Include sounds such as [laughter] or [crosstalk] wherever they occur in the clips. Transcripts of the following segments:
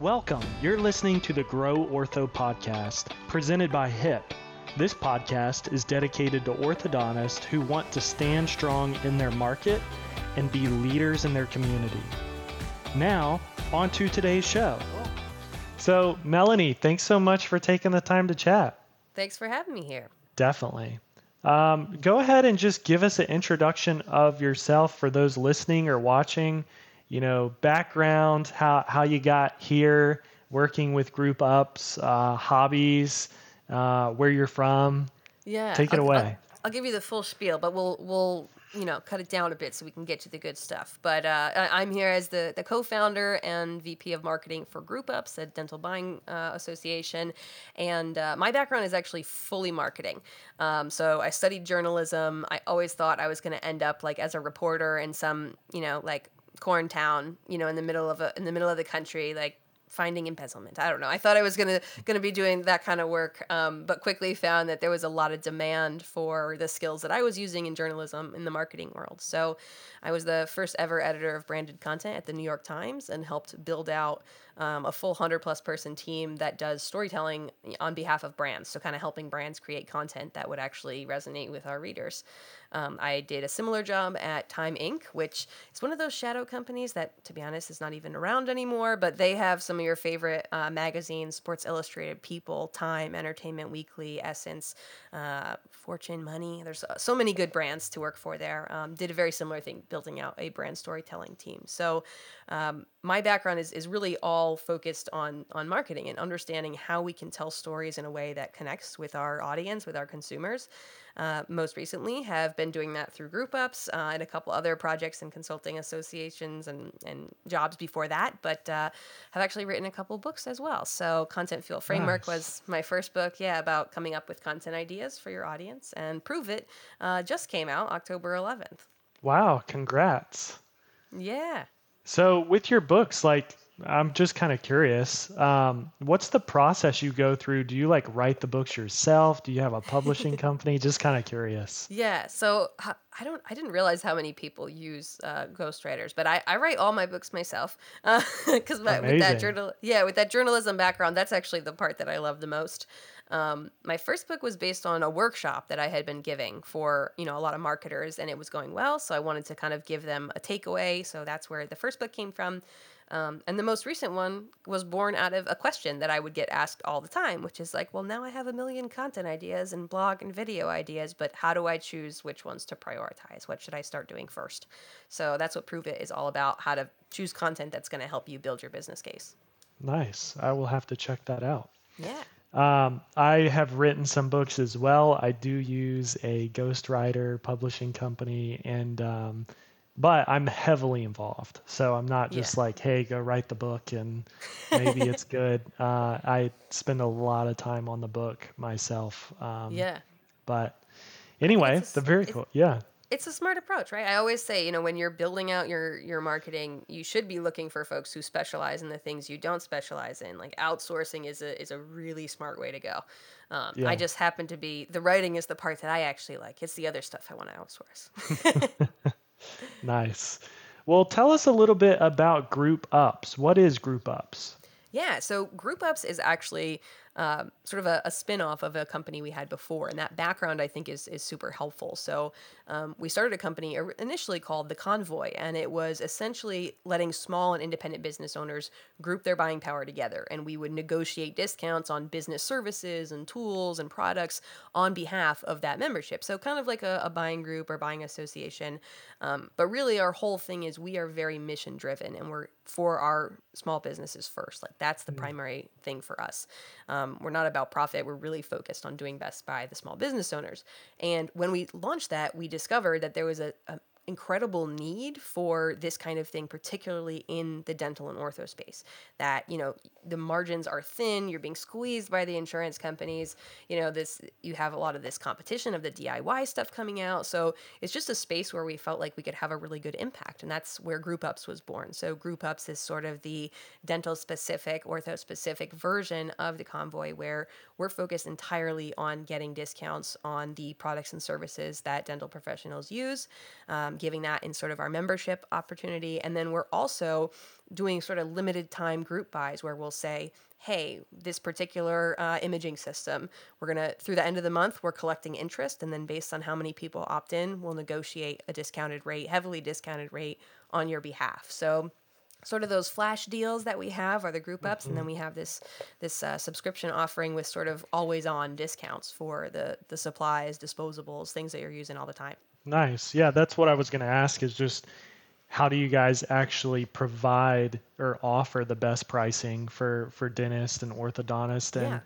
Welcome. You're listening to the Grow Ortho podcast, presented by HIP. This podcast is dedicated to orthodontists who want to stand strong in their market and be leaders in their community. Now, on to today's show. So, Melanie, thanks so much for taking the time to chat. Thanks for having me here. Definitely. Um, go ahead and just give us an introduction of yourself for those listening or watching. You know, background, how how you got here, working with group ups, uh, hobbies, uh, where you're from. Yeah, Take it I'll, away. I'll, I'll give you the full spiel, but we'll we'll you know cut it down a bit so we can get to the good stuff. But uh, I'm here as the the co-founder and VP of marketing for Group Ups, a dental buying uh, association, and uh, my background is actually fully marketing. Um, so I studied journalism. I always thought I was going to end up like as a reporter in some you know like corn town, you know, in the middle of a in the middle of the country, like finding embezzlement. I don't know. I thought I was gonna gonna be doing that kind of work, um, but quickly found that there was a lot of demand for the skills that I was using in journalism in the marketing world. So I was the first ever editor of branded content at the New York Times and helped build out um, a full hundred plus person team that does storytelling on behalf of brands. So kind of helping brands create content that would actually resonate with our readers. Um, I did a similar job at Time Inc., which is one of those shadow companies that, to be honest, is not even around anymore. But they have some of your favorite uh, magazines: Sports Illustrated, People, Time, Entertainment Weekly, Essence, uh, Fortune, Money. There's uh, so many good brands to work for there. Um, did a very similar thing, building out a brand storytelling team. So um, my background is, is really all focused on on marketing and understanding how we can tell stories in a way that connects with our audience, with our consumers. Uh, most recently, have been doing that through group ups uh, and a couple other projects and consulting associations and, and jobs before that, but uh, have actually written a couple books as well. So, Content Fuel Framework Nice. was my first book, yeah, about coming up with content ideas for your audience, and Prove It uh, just came out October 11th. Wow, congrats. Yeah. So, with your books, like, I'm just kind of curious. Um, what's the process you go through? Do you like write the books yourself? Do you have a publishing [laughs] company? Just kind of curious. Yeah, so I don't, I didn't realize how many people use uh, ghostwriters, but I, I write all my books myself [laughs] because with that journal, yeah, with that journalism background, that's actually the part that I love the most. Um, my first book was based on a workshop that I had been giving for you know a lot of marketers, and it was going well, so I wanted to kind of give them a takeaway. So that's where the first book came from. Um, and the most recent one was born out of a question that I would get asked all the time, which is like, well, now I have a million content ideas and blog and video ideas, but how do I choose which ones to prioritize? What should I start doing first? So that's what Prove It is all about how to choose content that's going to help you build your business case. Nice. I will have to check that out. Yeah. Um, I have written some books as well. I do use a ghostwriter publishing company, and um, but I'm heavily involved. So I'm not just Yeah. like, hey, go write the book and maybe it's [laughs] good. Uh, I spend a lot of time on the book myself. Um, Yeah. But anyway, It's a the very cool. Yeah. it's a smart approach, right? I always say, you know, when you're building out your your marketing, you should be looking for folks who specialize in the things you don't specialize in. Like outsourcing is a is a really smart way to go. Um, Yeah. I just happen to be the writing is the part that I actually like. It's the other stuff I want to outsource. [laughs] [laughs] Nice. Well, tell us a little bit about group ups. What is group ups? Yeah, so Group Ups is actually um, sort of a, a spin off of a company we had before. And that background, I think, is, is super helpful. So um, we started a company initially called The Convoy, and it was essentially letting small and independent business owners group their buying power together. And we would negotiate discounts on business services and tools and products on behalf of that membership. So kind of like a, a buying group or buying association. Um, but really, our whole thing is we are very mission driven and we're for our small businesses first. Like that's the primary thing for us. Um, Um, we're not about profit. We're really focused on doing best by the small business owners. And when we launched that, we discovered that there was a, a incredible need for this kind of thing, particularly in the dental and ortho space. That you know the margins are thin, you're being squeezed by the insurance companies. You know this, you have a lot of this competition of the DIY stuff coming out. So it's just a space where we felt like we could have a really good impact, and that's where Group Ups was born. So Group Ups is sort of the dental specific, ortho specific version of the convoy, where we're focused entirely on getting discounts on the products and services that dental professionals use. Um, um, giving that in sort of our membership opportunity. And then we're also doing sort of limited time group buys where we'll say, hey, this particular uh, imaging system, we're going to, through the end of the month, we're collecting interest. And then based on how many people opt in, we'll negotiate a discounted rate, heavily discounted rate on your behalf. So, sort of those flash deals that we have are the group ups mm-hmm. and then we have this this uh, subscription offering with sort of always on discounts for the the supplies disposables things that you're using all the time nice yeah that's what i was going to ask is just how do you guys actually provide or offer the best pricing for for dentists and orthodontists and yeah.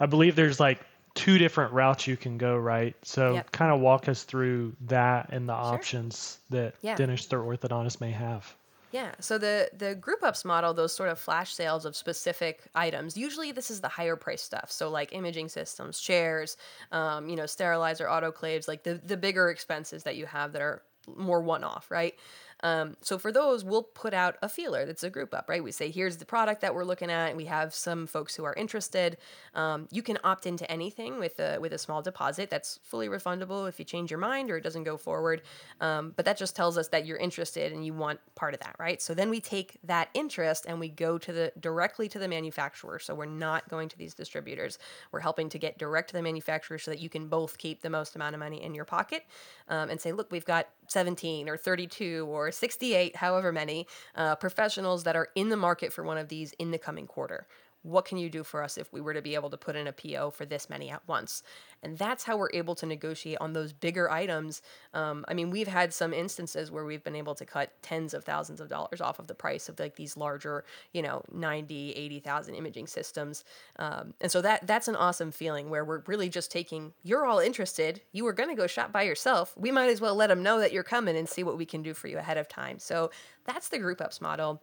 i believe there's like two different routes you can go right so yep. kind of walk us through that and the sure. options that yeah. dentists or orthodontists may have yeah. So the the group ups model, those sort of flash sales of specific items. Usually, this is the higher price stuff. So like imaging systems, chairs, um, you know, sterilizer, autoclaves, like the the bigger expenses that you have that are more one off, right? Um, so for those, we'll put out a feeler that's a group up, right? We say, here's the product that we're looking at. We have some folks who are interested. Um, you can opt into anything with a with a small deposit that's fully refundable if you change your mind or it doesn't go forward. Um, but that just tells us that you're interested and you want part of that, right? So then we take that interest and we go to the directly to the manufacturer. So we're not going to these distributors. We're helping to get direct to the manufacturer so that you can both keep the most amount of money in your pocket um, and say, look, we've got 17 or 32 or 68, however many uh, professionals that are in the market for one of these in the coming quarter what can you do for us if we were to be able to put in a PO for this many at once? And that's how we're able to negotiate on those bigger items. Um, I mean, we've had some instances where we've been able to cut tens of thousands of dollars off of the price of like these larger, you know, 90, 80,000 imaging systems. Um, and so that that's an awesome feeling where we're really just taking, you're all interested. You were going to go shop by yourself. We might as well let them know that you're coming and see what we can do for you ahead of time. So that's the group ups model.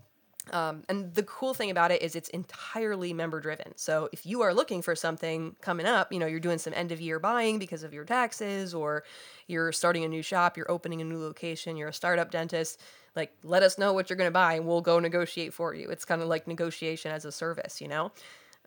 Um, and the cool thing about it is it's entirely member driven. So if you are looking for something coming up, you know, you're doing some end of year buying because of your taxes, or you're starting a new shop, you're opening a new location, you're a startup dentist, like let us know what you're going to buy and we'll go negotiate for you. It's kind of like negotiation as a service, you know?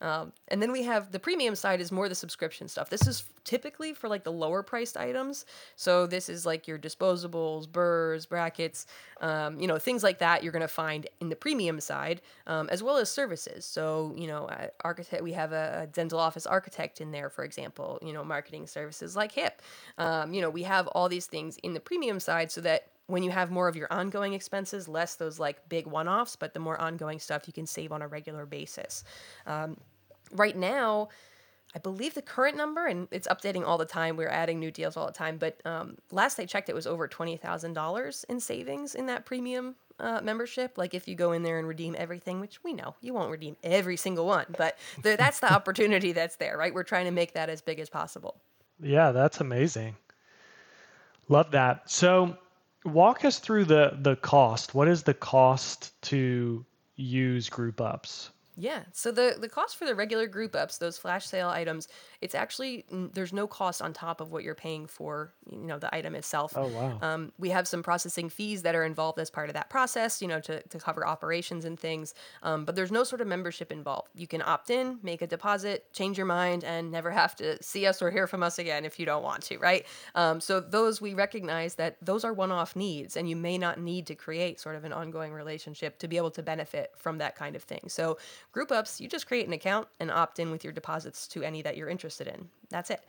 Um, and then we have the premium side is more the subscription stuff. This is typically for like the lower priced items. So this is like your disposables, burrs, brackets, um, you know, things like that. You're gonna find in the premium side, um, as well as services. So you know, architect. We have a, a, dental office architect in there, for example. You know, marketing services like HIP. Um, you know, we have all these things in the premium side so that when you have more of your ongoing expenses, less those like big one offs, but the more ongoing stuff you can save on a regular basis. Um, right now, I believe the current number, and it's updating all the time. We're adding new deals all the time. But um, last I checked, it was over twenty thousand dollars in savings in that premium uh, membership. Like if you go in there and redeem everything, which we know you won't redeem every single one, but that's the opportunity that's there, right? We're trying to make that as big as possible. Yeah, that's amazing. Love that. So, walk us through the the cost. What is the cost to use group ups? Yeah. So the the cost for the regular group ups, those flash sale items, it's actually there's no cost on top of what you're paying for, you know, the item itself. Oh wow. Um, we have some processing fees that are involved as part of that process, you know, to, to cover operations and things. Um, but there's no sort of membership involved. You can opt in, make a deposit, change your mind, and never have to see us or hear from us again if you don't want to, right? Um, so those we recognize that those are one-off needs, and you may not need to create sort of an ongoing relationship to be able to benefit from that kind of thing. So Group ups, you just create an account and opt in with your deposits to any that you're interested in. That's it.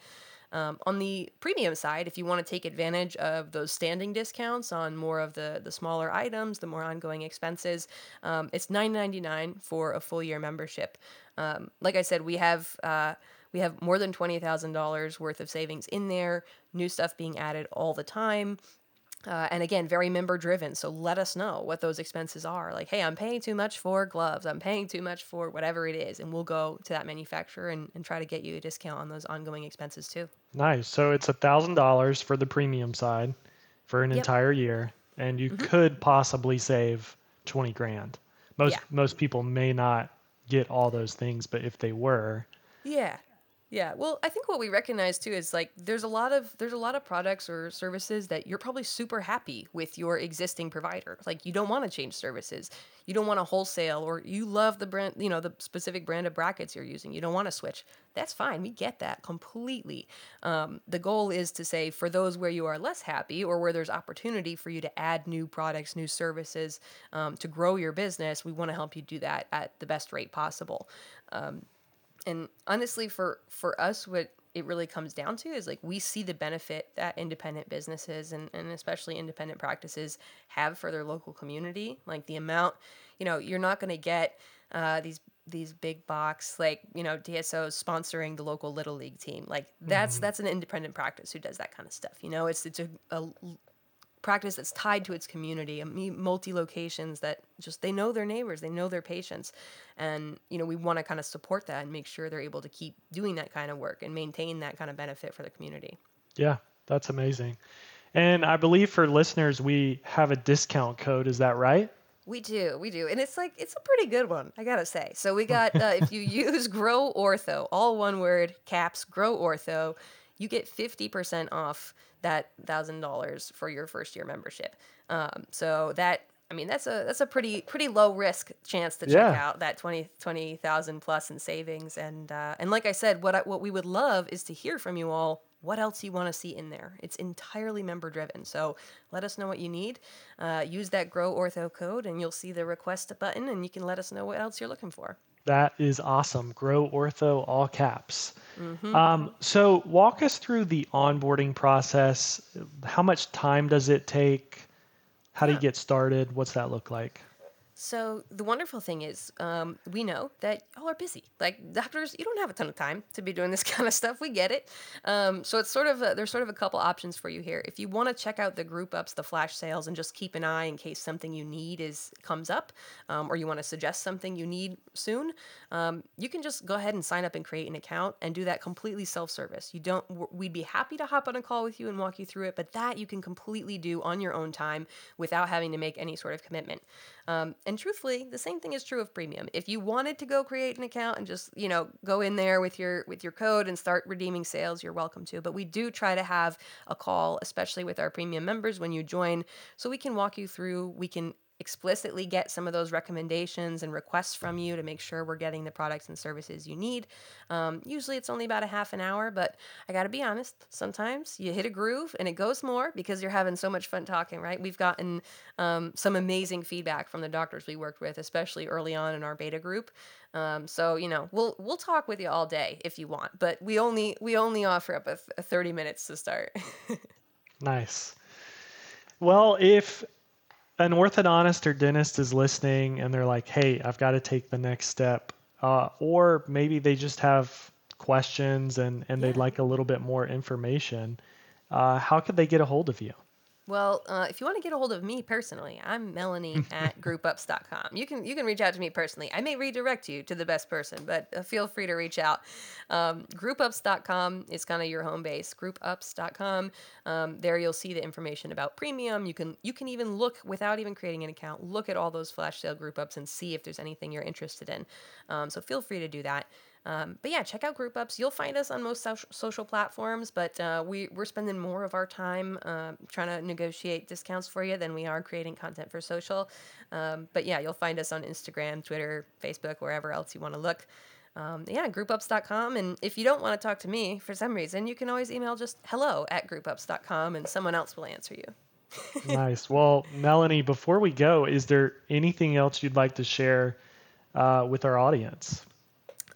Um, on the premium side, if you want to take advantage of those standing discounts on more of the the smaller items, the more ongoing expenses, um, it's $9.99 for a full year membership. Um, like I said, we have. Uh, we have more than $20,000 worth of savings in there, new stuff being added all the time. Uh, and again, very member driven. So let us know what those expenses are. Like, hey, I'm paying too much for gloves. I'm paying too much for whatever it is. And we'll go to that manufacturer and, and try to get you a discount on those ongoing expenses too. Nice. So it's a $1,000 for the premium side for an yep. entire year. And you mm-hmm. could possibly save 20 grand. Most, yeah. most people may not get all those things, but if they were, yeah. Yeah, well, I think what we recognize too is like there's a lot of there's a lot of products or services that you're probably super happy with your existing provider. Like you don't want to change services. You don't want to wholesale or you love the brand, you know, the specific brand of brackets you're using. You don't want to switch. That's fine. We get that completely. Um, the goal is to say for those where you are less happy or where there's opportunity for you to add new products, new services um, to grow your business, we want to help you do that at the best rate possible. Um, and honestly for for us what it really comes down to is like we see the benefit that independent businesses and, and especially independent practices have for their local community. Like the amount you know you're not going to get uh, these these big box like you know dsos sponsoring the local little league team. Like that's mm-hmm. that's an independent practice who does that kind of stuff you know? It's it's a, a practice that's tied to its community, multi locations that just they know their neighbors, they know their patients, and you know we want to kind of support that and make sure they're able to keep doing that kind of work and maintain that kind of benefit for the community. Yeah, that's amazing. And I believe for listeners, we have a discount code. Is that right? We do, we do, and it's like it's a pretty good one, I gotta say. So we got uh, if you [laughs] use Grow Ortho, all one word, caps Grow Ortho, you get fifty percent off that thousand dollars for your first year membership. Um, so that I mean that's a that's a pretty pretty low risk chance to check yeah. out that 20 20,000 plus in savings and uh, and like I said what I, what we would love is to hear from you all what else you want to see in there. It's entirely member driven. So let us know what you need. Uh, use that Grow Ortho code and you'll see the request button and you can let us know what else you're looking for. That is awesome. Grow Ortho, all caps. Mm-hmm. Um, so, walk us through the onboarding process. How much time does it take? How do you get started? What's that look like? So the wonderful thing is, um, we know that y'all are busy. Like doctors, you don't have a ton of time to be doing this [laughs] kind of stuff. We get it. Um, so it's sort of a, there's sort of a couple options for you here. If you want to check out the group ups, the flash sales, and just keep an eye in case something you need is comes up, um, or you want to suggest something you need soon, um, you can just go ahead and sign up and create an account and do that completely self-service. You don't. We'd be happy to hop on a call with you and walk you through it, but that you can completely do on your own time without having to make any sort of commitment. Um, and truthfully, the same thing is true of premium. If you wanted to go create an account and just you know go in there with your with your code and start redeeming sales, you're welcome to. But we do try to have a call, especially with our premium members when you join, so we can walk you through. We can explicitly get some of those recommendations and requests from you to make sure we're getting the products and services you need. Um, usually it's only about a half an hour, but I got to be honest, sometimes you hit a groove and it goes more because you're having so much fun talking, right? We've gotten um, some amazing feedback from the doctors we worked with, especially early on in our beta group. Um, so you know, we'll we'll talk with you all day if you want, but we only we only offer up a, a 30 minutes to start. [laughs] nice. Well, if an orthodontist or dentist is listening and they're like, hey, I've got to take the next step. Uh, or maybe they just have questions and, and yeah. they'd like a little bit more information. Uh, how could they get a hold of you? Well, uh, if you want to get a hold of me personally, I'm Melanie at [laughs] groupups.com. You can you can reach out to me personally. I may redirect you to the best person, but uh, feel free to reach out. Um, groupups.com is kind of your home base. Groupups.com. Um, there you'll see the information about premium. You can you can even look without even creating an account. Look at all those flash sale group ups and see if there's anything you're interested in. Um, so feel free to do that. Um, but yeah, check out Group Ups. You'll find us on most social platforms, but uh, we, we're spending more of our time uh, trying to negotiate discounts for you than we are creating content for social. Um, but yeah, you'll find us on Instagram, Twitter, Facebook, wherever else you want to look. Um, yeah, groupups.com. And if you don't want to talk to me for some reason, you can always email just hello at groupups.com and someone else will answer you. [laughs] nice. Well, Melanie, before we go, is there anything else you'd like to share uh, with our audience?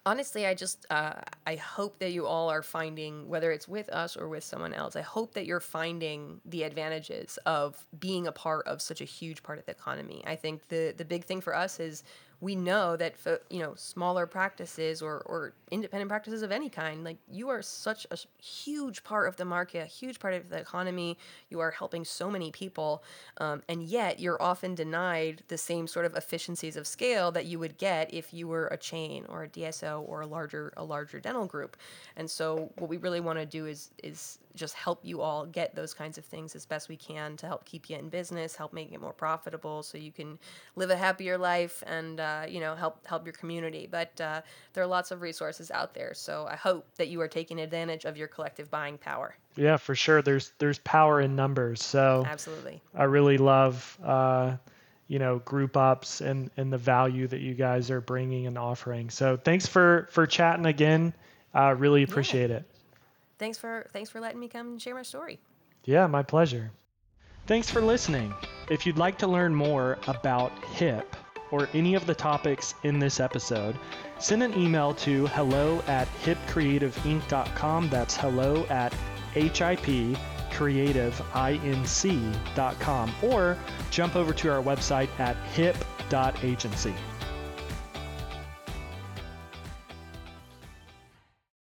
Honestly, I just uh, I hope that you all are finding whether it's with us or with someone else. I hope that you're finding the advantages of being a part of such a huge part of the economy. I think the the big thing for us is we know that you know smaller practices or, or independent practices of any kind like you are such a huge part of the market a huge part of the economy. You are helping so many people um, and yet you're often denied the same sort of efficiencies of scale that you would get if you were a chain or a dso or a larger a larger dental group. And so what we really want to do is is just help you all get those kinds of things as best we can to help keep you in business help make it more profitable so you can live a happier life and uh, uh, you know help help your community. But uh, there are lots of resources out there, so I hope that you are taking advantage of your collective buying power. Yeah, for sure. There's there's power in numbers. So absolutely, I really love uh, you know group ups and and the value that you guys are bringing and offering. So thanks for for chatting again. I uh, really appreciate yeah. it. Thanks for thanks for letting me come and share my story. Yeah, my pleasure. Thanks for listening. If you'd like to learn more about HIP or any of the topics in this episode, send an email to hello at hipcreativeinc.com. That's hello at hipcreativeinc.com or jump over to our website at hip.agency.